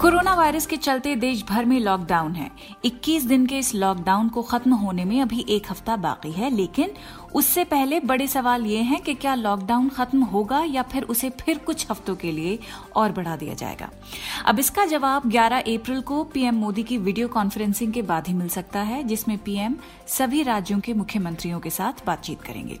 Coronavirus के चलते देश भर में लॉकडाउन है। 21 दिन के इस लॉकडाउन को खत्म होने में अभी एक हफ़्ता बाकी है, लेकिन उससे पहले बड़े सवाल ये हैं कि क्या लॉकडाउन खत्म होगा या फिर उसे फिर कुछ हफ्तों के लिए और बढ़ा दिया जाएगा। अब इसका जवाब 11 अप्रैल को पीएम मोदी की वीडियो कॉन्फ्रेंसिंग के बाद ही मिल सकता है, जिसमें पीएम सभी राज्यों के मुख्यमंत्रियों के साथ बातचीत करेंगे।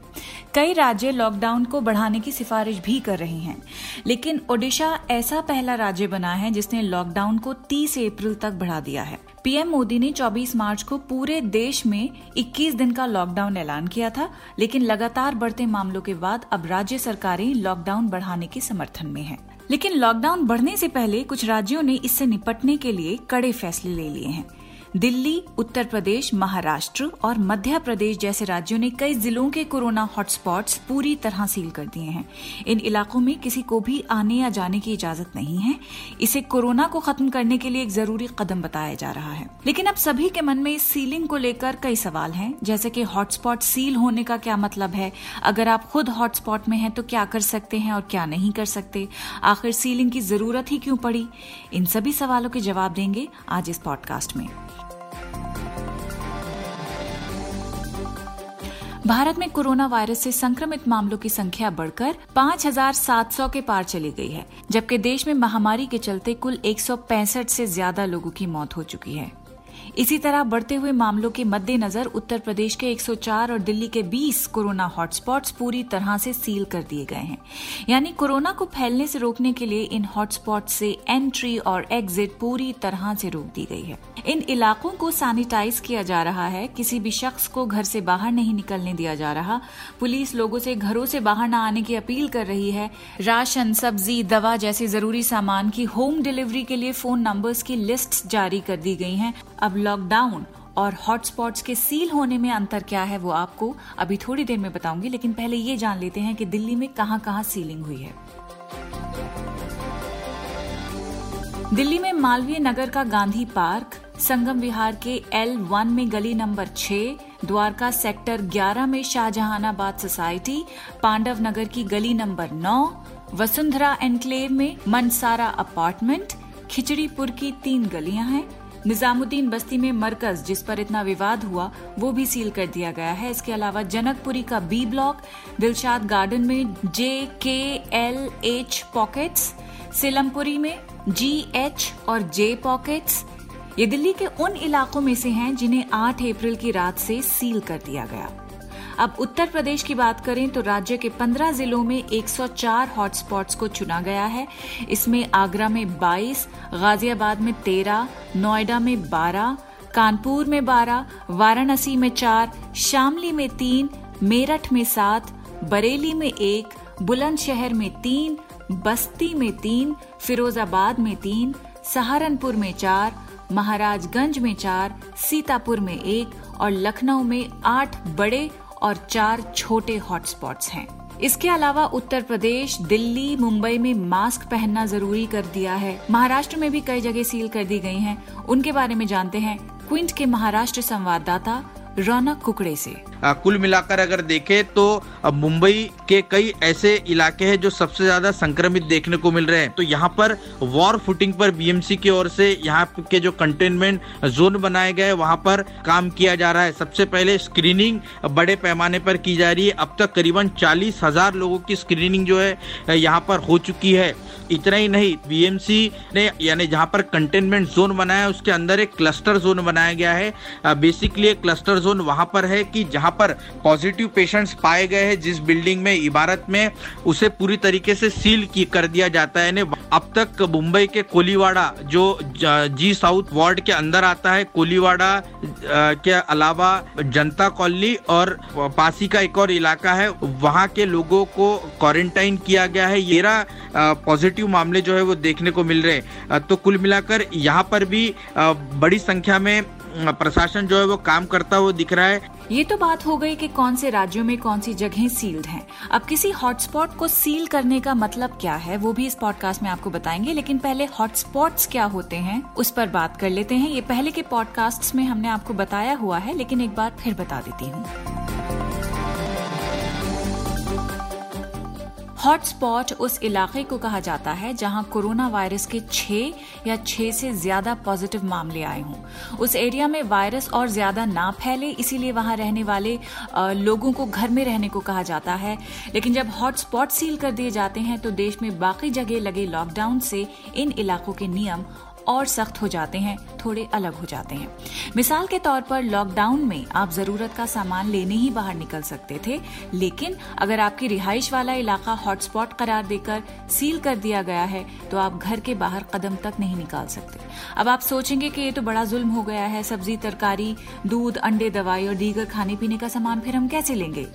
कई राज्य लॉकडाउन को बढ़ाने की सिफारिश भी कर रहे हैं, लेकिन ओडिशा ऐसा पहला राज्य बना है जिसने लॉकडाउन को 30 अप्रैल तक बढ़ा दिया है पीएम मोदी ने 24 मार्च को पूरे देश में 21 दिन का लॉकडाउन ऐलान किया था, लेकिन लगातार बढ़ते मामलों के बाद अब राज्य सरकारें लॉकडाउन बढ़ाने के समर्थन में हैं। लेकिन लॉकडाउन बढ़ने से पहले कुछ राज्यों ने इससे निपटने के लिए कड़े फैसले ले लिए हैं दिल्ली, उत्तर प्रदेश, महाराष्ट्र और मध्य प्रदेश जैसे राज्यों ने कई जिलों के कोरोना हॉटस्पॉट्स पूरी तरह सील कर दिए हैं। इन इलाकों में किसी को भी आने या जाने की इजाज़त नहीं है। इसे कोरोना को खत्म करने के लिए एक ज़रूरी कदम बताया जा रहा है। लेकिन अब सभी के मन में इस सीलिंग को लेकर कई सवाल हैं। जैसे कि हॉटस्पॉट सील होने का क्या मतलब है? अगर आप खुद हॉटस्पॉट में हैं तो क्या कर सकते हैं और क्या नहीं कर सकते? आखिर सीलिंग की ज़रूरत ही क्यों पड़ी? इन सभी सवालों के जवाब देंगे आज इस पॉडकास्ट में। भारत में कोरोना वायरस से संक्रमित मामलों की संख्या बढ़कर 5,700 के पार चली गई है जबकि देश में महामारी के चलते कुल एक से ज़्यादा लोगों की मौत हो चुकी है। इसी तरह बढ़ते हुए मामलों के मद्देनजर उत्तर प्रदेश के 104 और दिल्ली के 20 कोरोना हॉटस्पॉट्स पूरी तरह से सील कर दिए गए हैं। यानी कोरोना को फैलने से रोकने के लिए इन हॉटस्पॉट से एंट्री और एग्जिट पूरी तरह से रोक दी गई है। इन इलाकों को सैनिटाइज किया जा रहा है। किसी भी शख्स को घर से बाहर नहीं निकलने दिया जा रहा। पुलिस लोगों से घरों से बाहर न आने की अपील कर रही है। राशन, सब्ज़ी, दवा जैसे ज़रूरी सामान की होम डिलीवरी के लिए फ़ोन नंबर्स की लिस्ट जारी कर दी गई है। अब लॉकडाउन और हॉटस्पॉट्स के सील होने में अंतर क्या है वो आपको अभी थोड़ी देर में बताऊँगी, लेकिन पहले ये जान लेते हैं कि दिल्ली में कहाँ कहाँ सीलिंग हुई है। दिल्ली में मालवीय नगर का गांधी पार्क, संगम विहार के एल वन में गली नंबर छह, द्वारका सेक्टर 11 में शाहजहानाबाद सोसाइटी, पांडव नगर की गली नंबर 9 वसुंधरा एनक्लेव में मनसारा अपार्टमेंट, खिचड़ीपुर की तीन गलियाँ हैं निजामुद्दीन बस्ती में मरकज, जिस पर इतना विवाद हुआ, वो भी सील कर दिया गया है। इसके अलावा जनकपुरी का बी ब्लॉक, दिलशाद गार्डन में जे के एल एच पॉकेट्स, सिलमपुरी में जी एच और जे पॉकेट्स। ये दिल्ली के उन इलाकों में से हैं जिन्हें 8 अप्रैल की रात से सील कर दिया गया। अब उत्तर प्रदेश की बात करें तो राज्य के 15 जिलों में 104 हॉटस्पॉट्स को चुना गया है। इसमें आगरा में 22, गाजियाबाद में 13, नोएडा में 12, कानपुर में 12, वाराणसी में 4, शामली में 3, मेरठ में 7, बरेली में एक बुलंदशहर में 3, बस्ती में 3, फिरोजाबाद में 3, सहारनपुर में 4, महाराजगंज में चार सीतापुर में एक और लखनऊ में आठ बड़े और चार छोटे हॉटस्पॉट्स हैं। इसके अलावा उत्तर प्रदेश, दिल्ली, मुंबई में मास्क पहनना ज़रूरी कर दिया है। महाराष्ट्र में भी कई जगह सील कर दी गई हैं। उनके बारे में जानते हैं। क्विंट के महाराष्ट्र संवाददाता रौनक कुकड़े से। आ, कुल मिलाकर अगर देखें तो मुंबई के कई ऐसे इलाके हैं जो सबसे ज़्यादा संक्रमित देखने को मिल रहे हैं। तो यहाँ पर वॉर फुटिंग पर बीएमसी की ओर से यहाँ के जो कंटेनमेंट जोन बनाए गए वहाँ पर काम किया जा रहा है। सबसे पहले स्क्रीनिंग बड़े पैमाने पर की जा रही है। अब तक करीबन चालीस हज़ार लोगों की स्क्रीनिंग जो है यहाँ पर हो चुकी है। इतना ही नहीं बीएमसी ने यानी जहाँ पर कंटेनमेंट जोन बनाया उसके अंदर एक क्लस्टर जोन बनाया गया है। बेसिकली क्लस्टर जोन वहाँ पर है कि जहाँ पर पॉजिटिव पेशेंट्स पाए गए हैं, जिस बिल्डिंग में, इबारत में, उसे पूरी तरीके से सील की, कर दिया जाता है। अब तक मुंबई के कोलीवाड़ा, जो जी साउथ वार्ड के अंदर आता है, कोलीवाड़ा के अलावा जनता कॉलोनी और पासी का एक और इलाका है, वहाँ के लोगों को क्वारंटाइन किया गया है। ये पॉजिटिव पॉजिटिव मामले जो है वो देखने को मिल रहे हैं। तो कुल मिलाकर यहाँ पर भी बड़ी संख्या में प्रशासन जो है वो काम करता हुआ दिख रहा है। ये तो बात हो गई कि कौन से राज्यों में कौन सी जगह सील्ड हैं। अब किसी हॉटस्पॉट को सील करने का मतलब क्या है, वो भी इस पॉडकास्ट में आपको बताएँगे, लेकिन पहले हॉटस्पॉट्स क्या होते हैं, उस पर बात कर लेते हैं। ये पहले के पॉडकास्ट में हमने आपको बताया हुआ है, लेकिन एक बार फिर बता देती हूँ। हॉटस्पॉट उस इलाके को कहा जाता है जहाँ कोरोना वायरस के छह या छह से ज़्यादा पॉजिटिव मामले आए हों। उस एरिया में वायरस और ज़्यादा ना फैले, इसीलिए वहाँ रहने वाले लोगों को घर में रहने को कहा जाता है। लेकिन जब हॉटस्पॉट सील कर दिए जाते हैं तो देश में बाकी जगह लगे लॉकडाउन से इन इलाकों के नियम और सख्त हो जाते हैं, थोड़े अलग हो जाते हैं। मिसाल के तौर पर लॉकडाउन में आप ज़रूरत का सामान लेने ही बाहर निकल सकते थे, लेकिन अगर आपकी रिहाइश वाला इलाका हॉटस्पॉट करार देकर सील कर दिया गया है तो आप घर के बाहर कदम तक नहीं निकाल सकते। अब आप सोचेंगे कि ये तो बड़ा जुल्म हो गया है, सब्ज़ी तरकारी, दूध, अंडे, दवाई और दीगर खाने पीने का सामान फिर हम कैसे लेंगे?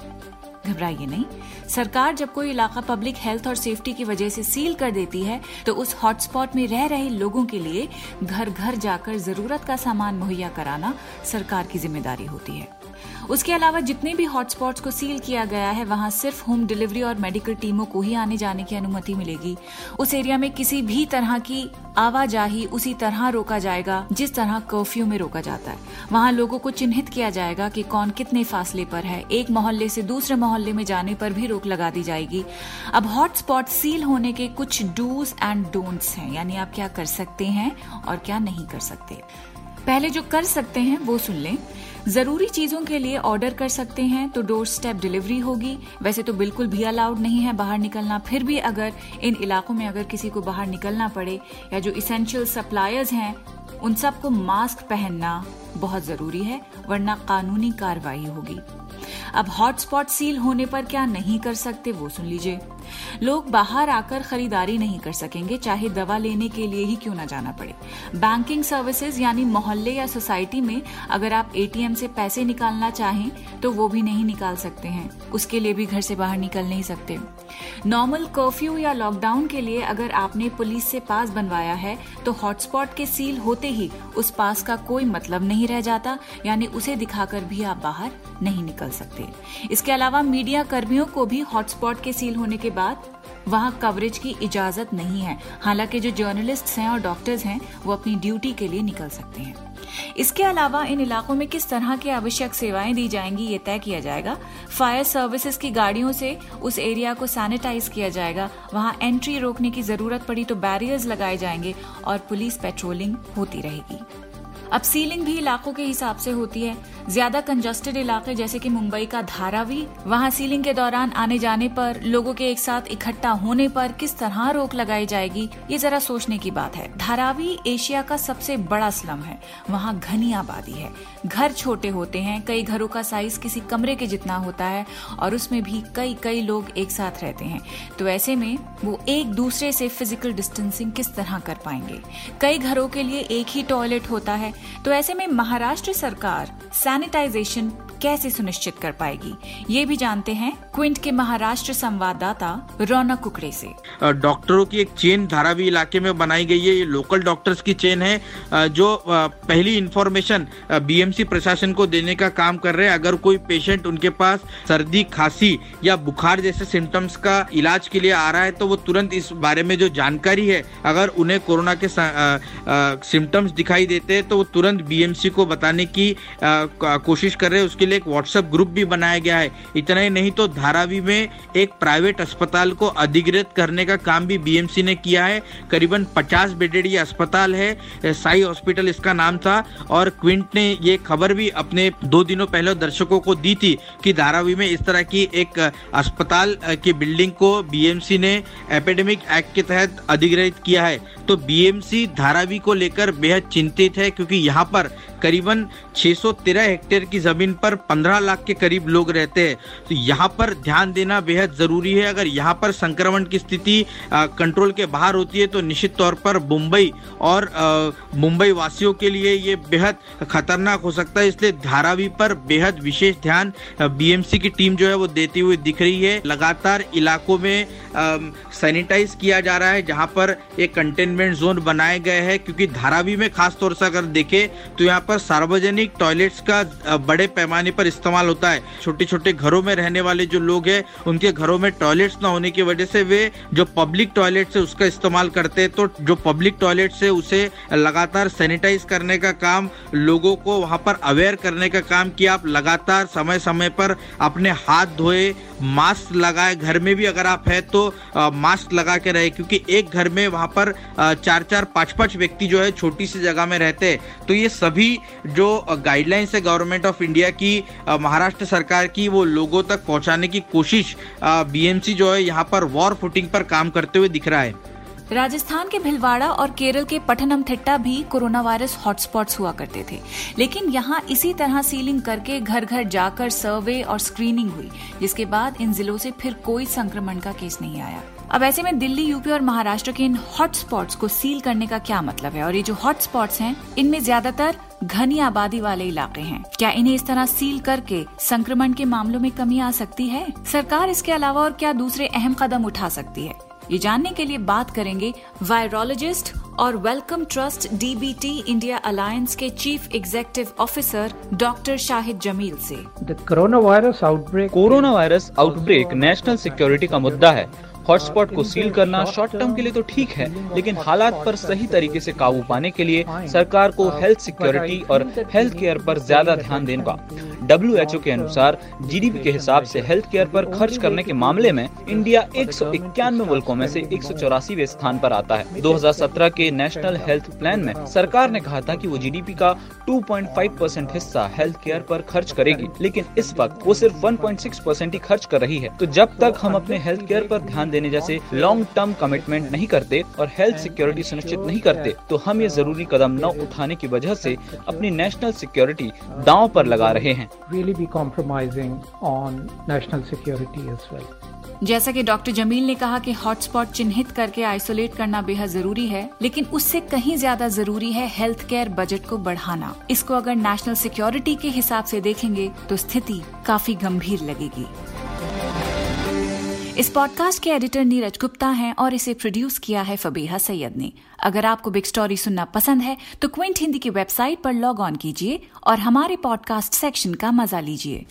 घबराइए नहीं। सरकार जब कोई इलाका पब्लिक हेल्थ और सेफ्टी की वजह से सील कर देती है तो उस हॉटस्पॉट में रह रहे लोगों के लिए घर घर जाकर ज़रूरत का सामान मुहैया कराना सरकार की ज़िम्मेदारी होती है। उसके अलावा जितने भी हॉटस्पॉट्स को सील किया गया है, वहाँ सिर्फ़ होम डिलीवरी और मेडिकल टीमों को ही आने जाने की अनुमति मिलेगी। उस एरिया में किसी भी तरह की आवाजाही उसी तरह रोका जाएगा, जिस तरह कर्फ्यू में रोका जाता है। वहाँ लोगों को चिन्हित किया जाएगा कि कौन कितने फासले पर है। एक मोहल्ले से दूसरे मोहल्ले में जाने पर भी रोक लगा दी जाएगी। अब हॉटस्पॉट सील होने के कुछ डूज एंड डोंट्स हैं, यानी आप क्या कर सकते हैं और क्या नहीं कर सकते। पहले जो कर सकते हैं, वो सुन लें। ज़रूरी चीज़ों के लिए ऑर्डर कर सकते हैं तो डोर स्टेप डिलीवरी होगी। वैसे तो बिल्कुल भी अलाउड नहीं है बाहर निकलना। फिर भी अगर इन इलाकों में अगर किसी को बाहर निकलना पड़े, या जो इसेंशियल सप्लायर्स हैं, उन सबको मास्क पहनना बहुत ज़रूरी है, वरना कानूनी कार्रवाई होगी। अब हॉटस्पॉट सील होने पर क्या नहीं कर सकते, वो सुन लीजिए। लोग बाहर आकर खरीदारी नहीं कर सकेंगे, चाहे दवा लेने के लिए ही क्यों ना जाना पड़े। बैंकिंग सर्विसेज़ यानी मोहल्ले या सोसाइटी में अगर आप एटीएम से पैसे निकालना चाहें तो वो भी नहीं निकाल सकते हैं। उसके लिए भी घर से बाहर निकल नहीं सकते। नॉर्मल कर्फ्यू या लॉकडाउन के लिए अगर आपने पुलिस से पास बनवाया है तो हॉटस्पॉट के सील होते ही उस पास का कोई मतलब नहीं रह जाता, यानी उसे दिखाकर भी आप बाहर नहीं निकल सकते। इसके अलावा मीडिया कर्मियों को भी हॉटस्पॉट के सील होने के बाद वहाँ कवरेज की इजाज़त नहीं है। हालाँकि जो जर्नलिस्ट हैं और डॉक्टर्स हैं, वो अपनी ड्यूटी के लिए निकल सकते हैं। इसके अलावा इन इलाकों में किस तरह की आवश्यक सेवाएँ दी जाएँगी, ये तय किया जाएगा। फायर सर्विसेज़ की गाड़ियों से उस एरिया को सैनिटाइज किया जाएगा। वहाँ एंट्री रोकने की ज़रूरत पड़ी तो बैरियर्स लगाए जाएँगे और पुलिस पेट्रोलिंग होती रहेगी। अब सीलिंग भी इलाकों के हिसाब से होती है। ज़्यादा कंजस्टेड इलाके जैसे कि मुंबई का धारावी वहाँ सीलिंग के दौरान आने जाने पर, लोगों के एक साथ इकट्ठा होने पर किस तरह रोक लगाई जाएगी, ये जरा सोचने की बात है। धारावी एशिया का सबसे बड़ा स्लम है। वहाँ घनी आबादी है। घर छोटे होते हैं, कई घरों का साइज़ किसी कमरे के जितना होता है, और उसमें भी कई कई लोग एक साथ रहते हैं। तो ऐसे में वो एक दूसरे से फ़िज़िकल डिस्टेंसिंग किस तरह कर पाएँगे? कई घरों के लिए एक ही टॉयलेट होता है तो ऐसे में महाराष्ट्र सरकार सैनिटाइजेशन कैसे सुनिश्चित कर पाएगी? ये भी जानते हैं क्विंट के महाराष्ट्र संवाददाता रौनक कुकड़े से। डॉक्टरों की एक चेन धारावी इलाके में बनाई गई है। ये लोकल डॉक्टर्स की चेन है जो पहली इंफॉर्मेशन बीएमसी प्रशासन को देने का काम कर रहे हैं। अगर कोई पेशेंट उनके पास सर्दी, खांसी या बुखार जैसे सिम्टम्स का इलाज के लिए आ रहा है तो वो तुरंत इस बारे में जो जानकारी है, अगर उन्हें कोरोना के सिम्टम्स दिखाई देते हैं तो वो तुरंत बीएमसी को बताने की, कोशिश कर रहे हैं। उसके लिए एक व्हाट्सएप ग्रुप भी बनाया गया है। इतना ही नहीं तो धारावी में एक प्राइवेट अस्पताल को अधिकृत करने का काम भी बीएमसी ने किया है। करीबन 50 बेडेड ये अस्पताल है। साई हॉस्पिटल इसका नाम था और क्विंट ने ये खबर भी अपने दो दिनों पहले दर्शकों को दी थी कि धारावी में इस तरह की एक अस्पताल की बिल्डिंग को बीएमसी ने एपेडेमिक एक्ट के तहत अधिग्रहित किया है। तो बीएमसी धारावी को लेकर बेहद चिंतित है क्योंकि यहाँ पर करीबन 613 हेक्टेयर की ज़मीन पर 15 लाख के करीब लोग रहते हैं। तो यहाँ पर ध्यान देना बेहद ज़रूरी है। अगर यहाँ पर संक्रमण की स्थिति कंट्रोल के बाहर होती है तो निश्चित तौर पर मुंबई और मुंबई वासियों के लिए ये बेहद खतरनाक हो सकता है। इसलिए धारावी पर बेहद विशेष ध्यान बीएमसी की टीम जो है वो देती हुई दिख रही है। लगातार इलाकों में सैनिटाइज किया जा रहा है, जहाँ पर एक कंटेनमेंट जोन बनाए गए हैं, क्योंकि धारावी में खास तौर से अगर देखे तो यहाँ पर सार्वजनिक टॉयलेट्स का बड़े पैमाने पर इस्तेमाल होता है। छोटे छोटे घरों में रहने वाले जो लोग हैं, उनके घरों में टॉयलेट्स ना होने की वजह से वे जो पब्लिक टॉयलेट है, उसका इस्तेमाल करते हैं। तो जो पब्लिक टॉयलेट है, उसे लगातार सैनिटाइज करने का काम, लोगों को वहाँ पर अवेयर करने का काम किया आप लगातार समय समय पर अपने हाथ धोए, मास्क लगाए। घर में भी अगर आप है तो मास्क लगा के रहे, क्योंकि एक घर में वहाँ पर चार चार पाँच पाँच व्यक्ति जो है, छोटी सी जगह में रहते हैं। तो ये सभी जो गाइडलाइंस है गवर्नमेंट ऑफ़ इंडिया की महाराष्ट्र सरकार की, वो लोगों तक पहुँचाने की कोशिश बीएमसी जो है यहाँ पर वॉर फुटिंग पर काम करते हुए दिख रहा है। राजस्थान के भिलवाड़ा और केरल के पठनम पठनमथिट्टा भी कोरोना वायरस हॉटस्पॉट्स हुआ करते थे। लेकिन यहाँ इसी तरह सीलिंग करके घर घर जाकर सर्वे और स्क्रीनिंग हुई, जिसके बाद इन जिलों से फिर कोई संक्रमण का केस नहीं आया। अब ऐसे में दिल्ली, यूपी और महाराष्ट्र के इन हॉटस्पॉट्स को सील करने का क्या मतलब है? और ये जो हॉटस्पॉट्स हैं, इनमें ज़्यादातर घनी आबादी वाले इलाके हैं। क्या इन्हें इस तरह सील करके संक्रमण के मामलों में कमी आ सकती है? सरकार इसके अलावा और क्या दूसरे अहम कदम उठा सकती है? ये जानने के लिए बात करेंगे वायरोलॉजिस्ट और Wellcome Trust DBT India Alliance के chief executive officer doctor Shahid Jameel से। Coronavirus outbreak coronavirus outbreak national security का मुद्दा है। हॉटस्पॉट को सील करना शॉर्ट टर्म के लिए तो ठीक है, लेकिन हालात पर सही तरीके से काबू पाने के लिए सरकार को हेल्थ सिक्योरिटी और हेल्थ केयर पर ज़्यादा ध्यान देने डब्ल्यूएचओ के अनुसार जीडीपी के हिसाब से हेल्थ केयर पर खर्च करने के मामले में इंडिया एक मुल्कों में से एक स्थान पर आता है। 2017 के नेशनल हेल्थ प्लान में सरकार ने कहा था कि वो जीडीपी का 2.5 परसेंट हिस्सा हेल्थ केयर पर खर्च करेगी, लेकिन इस वक्त वो सिर्फ़ 1.6 परसेंट ही खर्च कर रही है। तो जब तक हम अपने हेल्थ केयर पर ध्यान देने जैसे लॉन्ग टर्म कमिटमेंट नहीं करते और हेल्थ सिक्योरिटी सुनिश्चित नहीं करते तो हम ये ज़रूरी कदम न उठाने की वजह से अपनी नेशनल सिक्योरिटी दांव पर लगा रहे हैं। Really be compromising on national security as well. जैसा कि डॉक्टर जमील ने कहा कि हॉटस्पॉट चिन्हित करके आइसोलेट करना बेहद ज़रूरी है, लेकिन उससे कहीं ज़्यादा ज़रूरी है हेल्थ केयर बजट को बढ़ाना। इसको अगर नेशनल सिक्योरिटी के हिसाब से देखेंगे तो स्थिति काफ़ी गंभीर लगेगी। इस पॉडकास्ट के एडिटर नीरज गुप्ता हैं और इसे प्रोड्यूस किया है फबीहा सैयद ने। अगर आपको बिग स्टोरी सुनना पसंद है तो क्विंट हिंदी की वेबसाइट पर लॉग ऑन कीजिए और हमारे पॉडकास्ट सेक्शन का मज़ा लीजिए।